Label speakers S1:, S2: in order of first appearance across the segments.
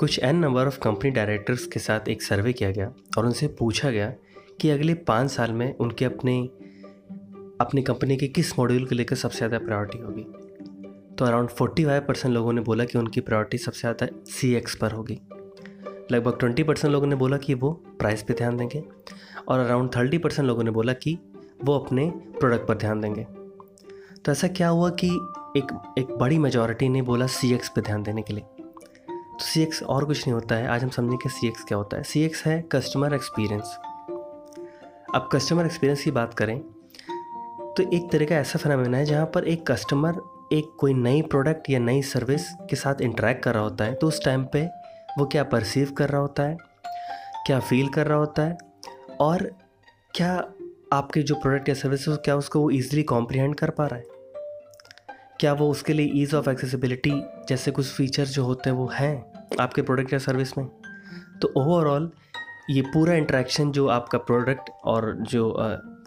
S1: कुछ n number of company directors के साथ एक सर्वे किया गया और उनसे पूछा गया कि अगले पाँच साल में उनके अपने, अपनी कंपनी के किस मॉड्यूल को लेकर सबसे ज़्यादा प्रायोरिटी होगी? तो अराउंड फोर्टी फाइव परसेंट लोगों ने बोला कि उनकी प्रायोरिटी सबसे ज़्यादा सी एक्स पर होगी। लगभग ट्वेंटी परसेंट लोगों ने बोला कि वो प्राइस पे ध्यान देंगे और अराउंड थर्टी परसेंट लोगों ने बोला कि वो अपने प्रोडक्ट पर ध्यान देंगे। तो ऐसा क्या हुआ कि एक एक बड़ी मेजॉरिटी ने बोला सी एक्स पर ध्यान देने के लिए? तो सी एक्स और कुछ नहीं होता है। आज हम समझें कि सी एक्स क्या होता है। सी एक्स है कस्टमर एक्सपीरियंस अब कस्टमर एक्सपीरियंस की बात करें तो एक तरह का ऐसा फिनमिना है जहाँ पर एक कस्टमर एक कोई नई प्रोडक्ट या नई सर्विस के साथ इंटरेक्ट कर रहा होता है तो उस टाइम पे वो क्या परसीव कर रहा होता है, क्या फील कर रहा होता है और क्या आपके जो प्रोडक्ट या सर्विस है, क्या उसको वो ईज़िली कॉम्प्रीहेंड कर पा रहा है। क्या वो उसके लिए ईज़ ऑफ़ एक्सेसिबिलिटी जैसे कुछ फीचर्स जो होते हैं वो हैं आपके प्रोडक्ट या सर्विस में? तो ओवरऑल ये पूरा इंट्रैक्शन जो आपका प्रोडक्ट और जो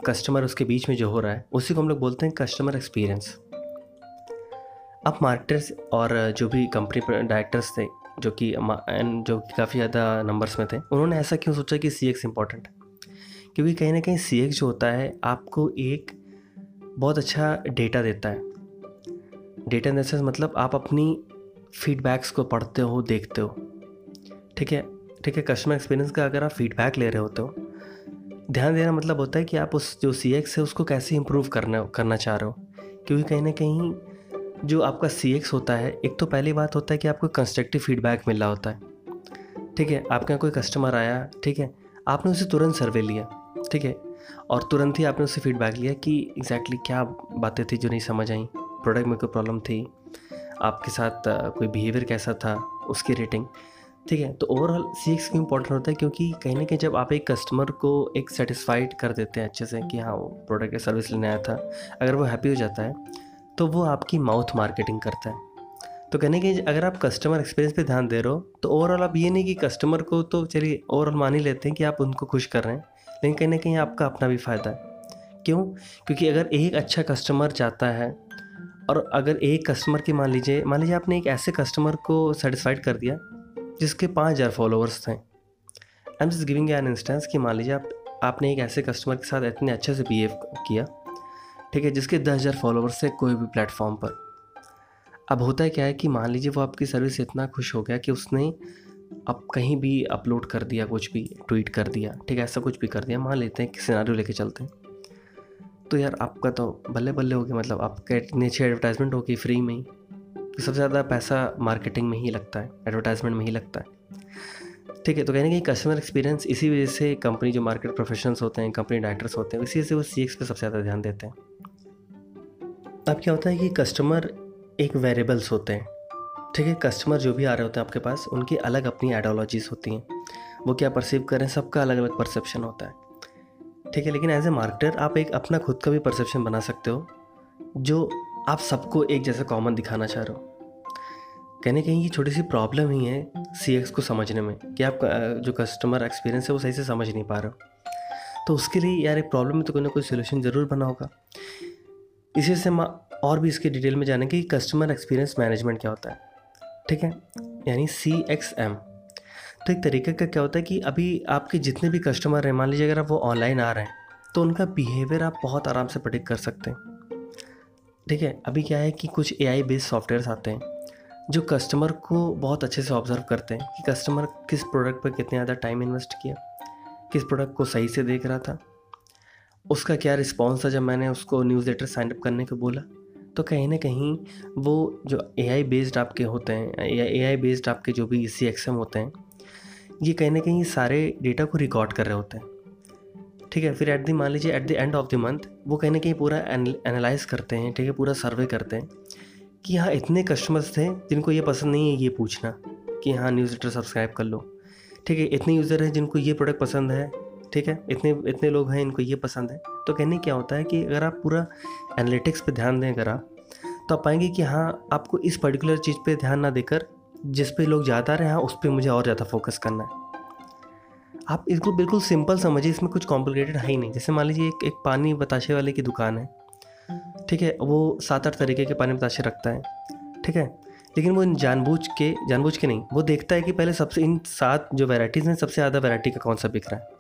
S1: कस्टमर उसके बीच में जो हो रहा है, उसी को हम लोग बोलते हैं कस्टमर एक्सपीरियंस अब मार्केटर्स और जो भी कंपनी डायरेक्टर्स थे, जो कि जो काफ़ी ज़्यादा नंबर्स में थे, उन्होंने ऐसा क्यों सोचा कि सी एक्स इंपॉर्टेंट क्योंकि कहीं ना कहीं सी एक्स जो होता है, आपको एक बहुत अच्छा डेटा देता है। डेटा एनालिसिस मतलब आप अपनी फीडबैक्स को पढ़ते हो, देखते हो। ठीक है? ठीक है कस्टमर एक्सपीरियंस का अगर आप फीडबैक ले रहे होते हो, ध्यान देना मतलब होता है कि आप उस जो सी एक्स है उसको कैसे इम्प्रूव करना करना चाह रहे हो। क्योंकि कहीं ना कहीं जो आपका सी एक्स होता है, एक तो पहली बात होता है कि आपको कंस्ट्रक्टिव फीडबैक मिल रहा होता है। ठीक है? आपके यहाँ कोई कस्टमर आया, ठीक है? आपने उसे तुरंत सर्वे लिया, ठीक है? और तुरंत ही आपने उससे फीडबैक लिया कि एग्जैक्टली exactly क्या बातें थी जो नहीं समझ आई। प्रोडक्ट में कोई प्रॉब्लम थी, आपके साथ कोई बिहेवियर कैसा था, उसकी रेटिंग ठीक है? तो ओवरऑल सी एक्स क्यों इंपॉर्टेंट होता है? क्योंकि कहीं ना कहीं जब आप एक कस्टमर को एक सेटिस्फाइड कर देते हैं अच्छे से कि हाँ वो प्रोडक्ट या सर्विस लेने आया था, अगर वो हैप्पी हो जाता है तो वो आपकी माउथ मार्केटिंग करता है। तो कहने के अगर आप कस्टमर एक्सपीरियंस पे ध्यान दे रहे हो तो ओवरऑल आप ये नहीं कि कस्टमर को तो चलिए ओवरऑल मान ही लेते हैं कि आप उनको खुश कर रहे हैं, लेकिन कहीं ना कहीं आपका अपना भी फ़ायदा है। क्यों? क्योंकि अगर एक अच्छा कस्टमर जाता है और अगर एक कस्टमर की मान लीजिए मान लीजिए आपने एक ऐसे कस्टमर को सेटिस्फाइड कर दिया, जिसके पाँच हज़ार फॉलोअर्स थे। I am just giving an instance कि मान लीजिए आप, आपने एक ऐसे कस्टमर के साथ इतने अच्छे से बिहेव किया, ठीक है, जिसके दस हज़ार फॉलोअर्स थे कोई भी प्लेटफॉर्म पर। अब होता है क्या है कि मान लीजिए वो आपकी सर्विस इतना खुश हो गया कि उसने अब कहीं भी अपलोड कर दिया, कुछ भी ट्वीट कर दिया, ठीक है, ऐसा कुछ भी कर दिया। मान लेते हैं कि सिनारियो लेके चलते हैं। तो यार आपका तो बल्ले बल्ले हो गया मतलब आपका इतनी अच्छी एडवर्टाइजमेंट होगी फ्री में ही। तो सबसे ज़्यादा पैसा मार्केटिंग में ही लगता है एडवर्टाइजमेंट में ही लगता है। ठीक है तो कहने की कस्टमर एक्सपीरियंस इसी वजह से कंपनी जो मार्केट प्रोफेशनल्स होते हैं कंपनी डायरेक्टर्स होते हैं, इसी से वो सी एक्स पर सबसे ज़्यादा ध्यान देते हैं। अब क्या होता है कि कस्टमर एक वेरिएबल्स होते हैं। ठीक है कस्टमर जो भी आ रहे होते हैं आपके पास, उनकी अलग अपनी आइडियोलॉजीज़ होती हैं। वो क्या परसीव करें सबका अलग अलग परसेप्शन होता है। ठीक है, लेकिन एज ए मार्केटर आप एक अपना खुद का भी परसेप्शन बना सकते हो, जो आप सबको एक जैसा कॉमन दिखाना चाह रहे हो। कहने कहीं ये छोटी सी प्रॉब्लम ही है सीएक्स को समझने में, कि आप जो कस्टमर एक्सपीरियंस है वो सही से समझ नहीं पा रहे हो। तो उसके लिए यार एक प्रॉब्लम में तो कोई ना कोई सोल्यूशन ज़रूर बना होगा। इसी से हम और भी इसके डिटेल में जानेंगे कि कस्टमर एक्सपीरियंस मैनेजमेंट क्या होता है। ठीक है, यानी सी एक्स एम तो एक तरीके का क्या होता है कि अभी आपके जितने भी कस्टमर हैं, मान लीजिए अगर आप वो ऑनलाइन आ रहे हैं तो उनका बिहेवियर आप बहुत आराम से प्रोडिक्ट कर सकते हैं। ठीक है, अभी क्या है कि कुछ ए आई बेस्ड सॉफ्टवेयर्स आते हैं, जो कस्टमर को बहुत अच्छे से ऑब्ज़र्व करते हैं कि कस्टमर किस प्रोडक्ट पर कितने ज़्यादा टाइम इन्वेस्ट किया, किस प्रोडक्ट को सही से देख रहा था, उसका क्या रिस्पॉन्स था जब मैंने उसको न्यूज़ लेटर साइन अप करने को बोला। तो कहीं ना कहीं वो जो ए आई बेस्ड आपके होते हैं, या ए आई बेस्ड आपके जो भी सी एक्स एम होते हैं ये कहीं ना कहीं सारे डेटा को रिकॉर्ड कर रहे होते हैं। ठीक है, फिर एट दी मान लीजिए at the end of the month वो कहीं ना कहीं पूरा एनालाइज करते हैं, ठीक है, पूरा सर्वे करते हैं कि हाँ इतने कस्टमर्स थे जिनको ये पसंद नहीं है ये पूछना कि हाँ न्यूज़ लेटर सब्सक्राइब कर लो। ठीक है, इतने यूज़र हैं जिनको ये प्रोडक्ट पसंद है, ठीक है, इतने इतने लोग हैं इनको ये पसंद है। तो कहने क्या होता है कि अगर आप पूरा एनालिटिक्स पे ध्यान दें, अगर आप तो आप पाएँगे कि हाँ आपको इस पर्टिकुलर चीज़ पे ध्यान ना देकर जिस पे लोग ज़्यादा रहे हैं, उस पर मुझे और ज़्यादा फोकस करना है। आप इसको बिल्कुल सिंपल समझिए, इसमें कुछ कॉम्प्लिकेटेड है ही नहीं। जैसे मान लीजिए एक एक पानी बताशे वाले की दुकान है, ठीक है? वो सात आठ तरीके के पानी बताशे रखता है, ठीक है? लेकिन वो जानबूझ के जानबूझ के नहीं, वो देखता है कि पहले सबसे, इन सात जो वैराइटीज़ हैं, सबसे ज़्यादा वैरायटी का कौन सा बिक रहा है।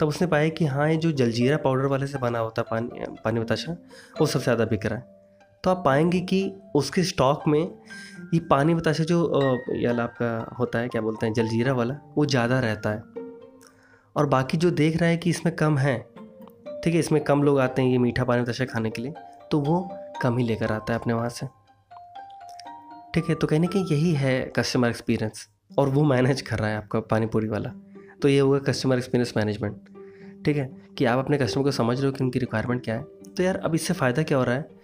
S1: तब उसने पाया कि हाँ ये जो जलजीरा पाउडर वाले से बना होता है पानी पानी बताशा, वो सबसे ज़्यादा बिक रहा है। तो आप पाएँगे कि उसके स्टॉक में ये पानी बताशा जो या आपका होता है, क्या बोलते हैं, जलजीरा वाला, वो ज़्यादा रहता है। और बाकी जो देख रहा है कि इसमें कम है, ठीक है, इसमें कम लोग आते हैं ये मीठा पानी बताशा खाने के लिए तो वो कम ही लेकर आता है अपने वहाँ से। ठीक है तो कहने की यही है कस्टमर एक्सपीरियंस और वो मैनेज कर रहा है आपका पानी पूरी वाला। तो ये हुआ कस्टमर एक्सपीरियंस मैनेजमेंट ठीक है, कि आप अपने कस्टमर को समझ रहे हो कि उनकी रिक्वायरमेंट क्या है। तो यार, अब इससे फ़ायदा क्या हो रहा है?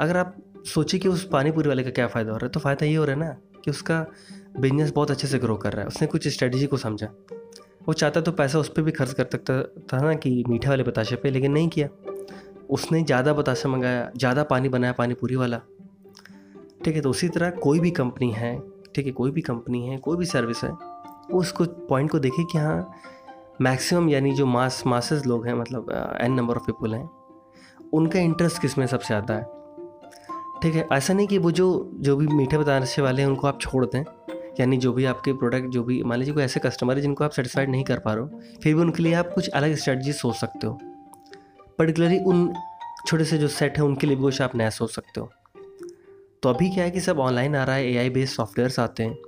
S1: अगर आप सोचिए कि उस पानी पूरी वाले का क्या फ़ायदा हो रहा है तो फ़ायदा ये हो रहा है ना कि उसका बिज़नेस बहुत अच्छे से ग्रो कर रहा है। उसने कुछ स्ट्रेटजी को समझा। वो चाहता तो पैसा उस पर भी खर्च कर सकता था ना कि मीठे वाले बताशे पे, लेकिन नहीं किया। उसने ज़्यादा बताशा मंगाया, ज़्यादा पानी बनाया पानी पूरी वाला। ठीक है तो उसी तरह कोई भी कंपनी है, ठीक है, कोई भी कंपनी है, कोई भी सर्विस है, वो उसको पॉइंट को देखे कि हाँ मैक्सिमम यानी जो मास मासेस लोग हैं मतलब एन नंबर ऑफ़ पीपल हैं, उनका इंटरेस्ट किसमें सबसे ज़्यादा है? ठीक है, ऐसा नहीं कि वो जो जो भी मीठे बताने वाले हैं, उनको आप छोड़ दें। यानी जो भी आपके प्रोडक्ट जो भी, मान लीजिए कोई ऐसे कस्टमर है जिनको आप सेटिस्फाइड नहीं कर पा रहे हो, फिर भी उनके लिए आप कुछ अलग स्ट्रेटजी सोच सकते हो। पर्टिकुलरली उन छोटे से जो सेट है, उनके लिए भी कुछ आप नया सोच सकते हो। तो अभी क्या है कि सब ऑनलाइन आ रहा है ए आई बेस्ड सॉफ्टवेयर्स आते हैं।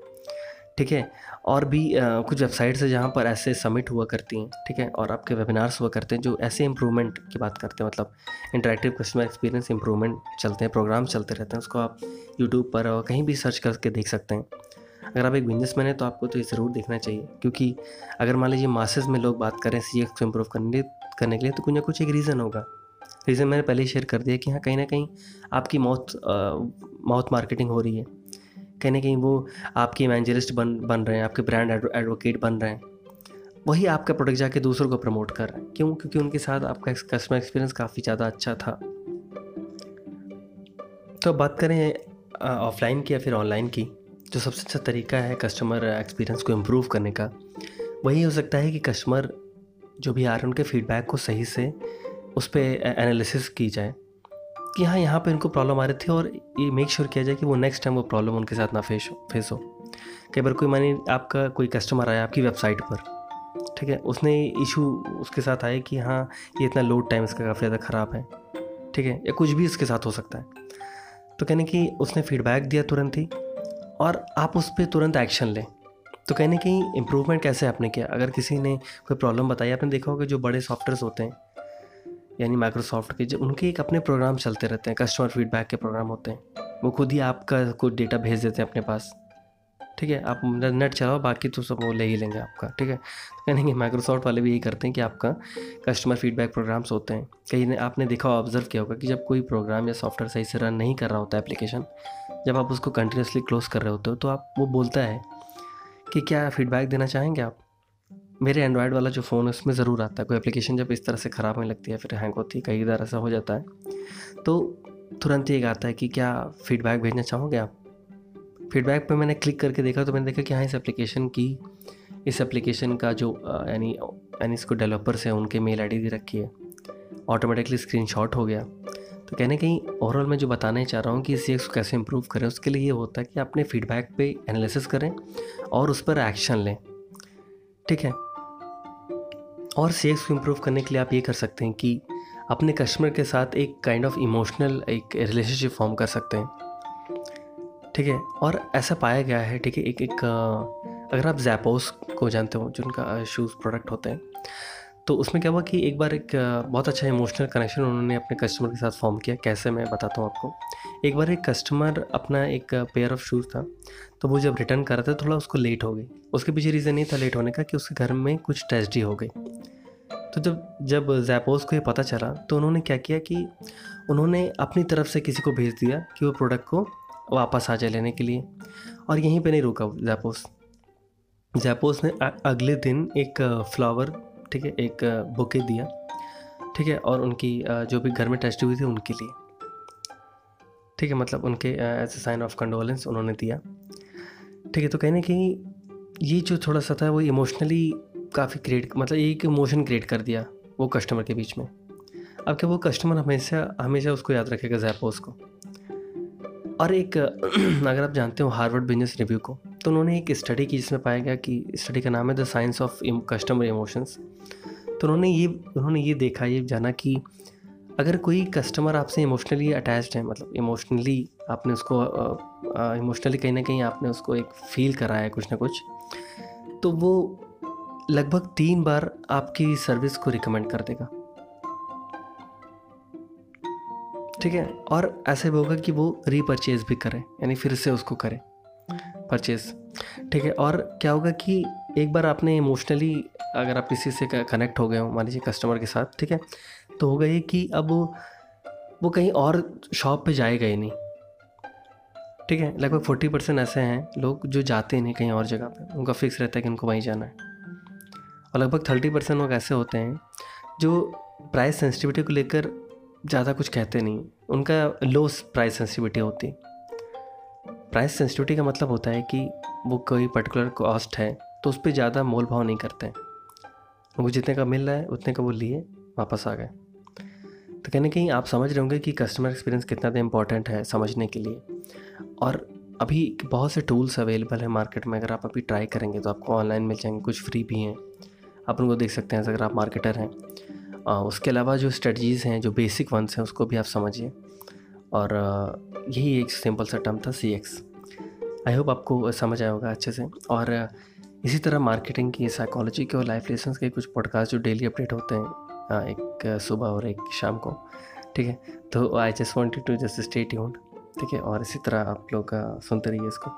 S1: ठीक है और भी आ, कुछ वेबसाइट्स है जहाँ पर ऐसे सबमिट हुआ करती हैं ठीक है? और आपके वेबिनार्स हुआ करते हैं जो ऐसे इंप्रूवमेंट की बात करते हैं मतलब इंटरेक्टिव कस्टमर एक्सपीरियंस इंप्रूवमेंट चलते हैं प्रोग्राम चलते रहते हैं उसको आप यूट्यूब पर और कहीं भी सर्च करके देख सकते हैं। अगर आप एक बिज़नेस मैन है तो आपको तो ये ज़रूर देखना चाहिए क्योंकि अगर मान लीजिए मासेस में लोग बात करें सी को इम्प्रूव करने करने के लिए तो कुछ ना कुछ एक रीज़न होगा। रीज़न मैंने पहले ही शेयर कर दिया कि हाँ कहीं ना कहीं आपकी मौत माउथ मार्केटिंग हो रही है। कहीं ना कहीं वो आपके इवेंजलिस्ट बन बन रहे हैं, आपके ब्रांड एडवोकेट बन रहे हैं। वही आपका प्रोडक्ट जाके दूसरों को प्रमोट कर रहे हैं। क्यों? क्योंकि उनके साथ आपका कस्टमर एक्सपीरियंस काफ़ी ज़्यादा अच्छा था। तो बात करें ऑफलाइन की या फिर ऑनलाइन की, जो सबसे अच्छा तरीका है कस्टमर एक्सपीरियंस को इम्प्रूव करने का, वही हो सकता है कि कस्टमर जो भी आ रहे हैं, उनके फीडबैक को सही से उस पर एनालिसिस की जाए। कि हाँ यहाँ पे इनको प्रॉब्लम आ रही थी और ये मेक श्योर किया जाए कि वो नेक्स्ट टाइम वो प्रॉब्लम उनके साथ ना फेस हो फेस हो। कई बार कोई मानी आपका कोई कस्टमर आया आपकी वेबसाइट पर, ठीक है? उसने इशू उसके साथ आए कि हाँ ये इतना लोड टाइम इसका काफ़ी ज़्यादा ख़राब है, ठीक है? या कुछ भी इसके साथ हो सकता है। तो कहने कि उसने फीडबैक दिया तुरंत ही और आप उस पर तुरंत एक्शन लें। तो कहने की इम्प्रूवमेंट कैसे आपने किया? अगर किसी ने कोई प्रॉब्लम बताई, आपने देखा होगा जो बड़े सॉफ्टवेयर होते हैं यानी माइक्रोसॉफ्ट के जो, उनके एक अपने प्रोग्राम चलते रहते हैं कस्टमर फीडबैक के प्रोग्राम होते हैं। वो खुद ही आपका कुछ डेटा भेज देते हैं अपने पास। ठीक है? आप नेट चलाओ, बाकी तो सब वो ले ही लेंगे आपका। ठीक है? तो कहने कि माइक्रोसॉफ्ट वाले भी यही करते हैं कि आपका कस्टमर फीडबैक प्रोग्राम्स होते हैं। कहीं ने, आपने देखा ऑब्ज़र्व किया होगा कि जब कोई प्रोग्राम या सॉफ्टवेयर सही से रन नहीं कर रहा होता एप्लीकेशन जब आप उसको कंटिन्यूसली क्लोज कर रहे होते हो तो आप, वो बोलता है कि क्या फीडबैक देना चाहेंगे आप? मेरे एंड्रॉयड वाला जो फ़ोन है, उसमें ज़रूर आता है। कोई एप्लीकेशन जब इस तरह से ख़राब होने लगती है, फिर हैंग होती है, कई बार ऐसा हो जाता है। तो तुरंत ही एक आता है कि क्या फ़ीडबैक भेजना चाहोगे आप? फीडबैक पे मैंने क्लिक करके देखा तो मैंने देखा कि हाँ इस एप्लीकेशन की, इस एप्लीकेशन का जो यानी यानी इसको डेवलपर्स हैं, उनके मेल आईडी दी रखी है। ऑटोमेटिकली स्क्रीनशॉट हो गया। तो कहने कहीं ओवरऑल मैं जो बताना चाह रहा हूँ कि इस चीज़ को कैसे इम्प्रूव करें, उसके लिए ये होता है कि अपने फीडबैक पे एनालिसिस करें और उस पर एक्शन लें। ठीक है? और सेल्स को इम्प्रूव करने के लिए आप ये कर सकते हैं कि अपने कस्टमर के साथ एक काइंड ऑफ़ इमोशनल एक रिलेशनशिप फॉर्म कर सकते हैं। ठीक है? और ऐसा पाया गया है, ठीक है? एक एक अगर आप जैपोस को जानते हो जिनका शूज़ प्रोडक्ट होते हैं तो उसमें क्या हुआ कि एक बार एक बहुत अच्छा इमोशनल कनेक्शन उन्होंने अपने कस्टमर के साथ फॉर्म किया। कैसे? मैं बताता हूँ आपको। एक बार एक कस्टमर अपना एक पेयर ऑफ़ शूज़ था तो वो जब रिटर्न कर रहा था, थोड़ा उसको लेट हो गई। उसके पीछे रीज़न ये था लेट होने का कि उसके घर में कुछ ट्रेजडी हो गई। तो जब जब जैपोस को ये पता चला तो उन्होंने क्या किया कि उन्होंने अपनी तरफ़ से किसी को भेज दिया कि वो प्रोडक्ट को वापस आ जाए लेने के लिए। और यहीं पे नहीं रुका जैपोस जैपोस ने अगले दिन एक फ्लावर ठीक है, एक बुके दिया, ठीक है, और उनकी जो भी घर में टेस्ट हुई थी उनके लिए। ठीक है मतलब उनके as a sign of condolence उन्होंने दिया। ठीक है तो कहने की ये जो थोड़ा सा था, वो इमोशनली काफ़ी क्रिएट मतलब एक इमोशन क्रिएट कर दिया वो कस्टमर के बीच में। अब क्या वो कस्टमर हमेशा हमेशा उसको याद रखेगा जैपोस को? और एक, अगर आप जानते हो हार्वर्ड बिज़नेस रिव्यू को तो उन्होंने एक स्टडी की जिसमें पाया गया कि स्टडी का नाम है the science of customer emotions तो उन्होंने ये उन्होंने ये देखा, ये जाना कि अगर कोई कस्टमर आपसे इमोशनली अटैच्ड है मतलब इमोशनली आपने उसको इमोशनली कहीं ना कहीं आपने उसको एक फील कराया है कुछ ना कुछ तो वो लगभग तीन बार आपकी सर्विस को रिकमेंड कर देगा। ठीक है? और ऐसे भी होगा कि वो रीपरचेज भी करे, यानी फिर से उसको करे। परचेज ठीक है? और क्या होगा कि एक बार आपने इमोशनली अगर आप किसी से कनेक्ट हो गए हो, मान लीजिए कस्टमर के साथ, ठीक है? तो होगा ये कि अब वो कहीं और शॉप पे जाएगा ही नहीं। ठीक है? लगभग फोर्टी परसेंट ऐसे हैं लोग जो जाते नहीं कहीं और जगह पे। उनका फिक्स रहता है कि उनको वहीं जाना है। और लगभग थर्टी परसेंट लोग ऐसे होते हैं जो प्राइस सेंसिटिविटी को लेकर ज़्यादा कुछ कहते नहीं। उनका लो प्राइस सेंसिटिविटी होती। प्राइस सेंसिटिविटी का मतलब होता है कि वो कोई पर्टिकुलर कॉस्ट है तो उस पर ज़्यादा मोल भाव नहीं करते। हैं वो जितने का मिल रहा है, उतने का वो लिए, वापस आ गए। तो कहने कहीं आप समझ रहे होंगे कि कस्टमर एक्सपीरियंस कितना इंपॉर्टेंट है समझने के लिए। और अभी बहुत से टूल्स अवेलेबल हैं मार्केट में, अगर आप अभी ट्राई करेंगे तो आपको ऑनलाइन मिल जाएँगे, कुछ फ्री भी हैं। आप उनको देख सकते हैं अगर आप मार्केटर हैं। उसके अलावा जो स्ट्रेटजीज़ हैं, जो बेसिक वंस हैं, उसको भी आप समझिए। और यही एक सिंपल सा टर्म था सी एक्स आई होप आपको समझ आया होगा अच्छे से। और इसी तरह मार्केटिंग की साइकोलॉजी के और लाइफ लेसन के कुछ पॉडकास्ट जो डेली अपडेट होते हैं, एक सुबह और एक शाम को, ठीक है? तो I just wanted to just stay tuned ठीक है? और इसी तरह आप लोग सुनते रहिए इसको।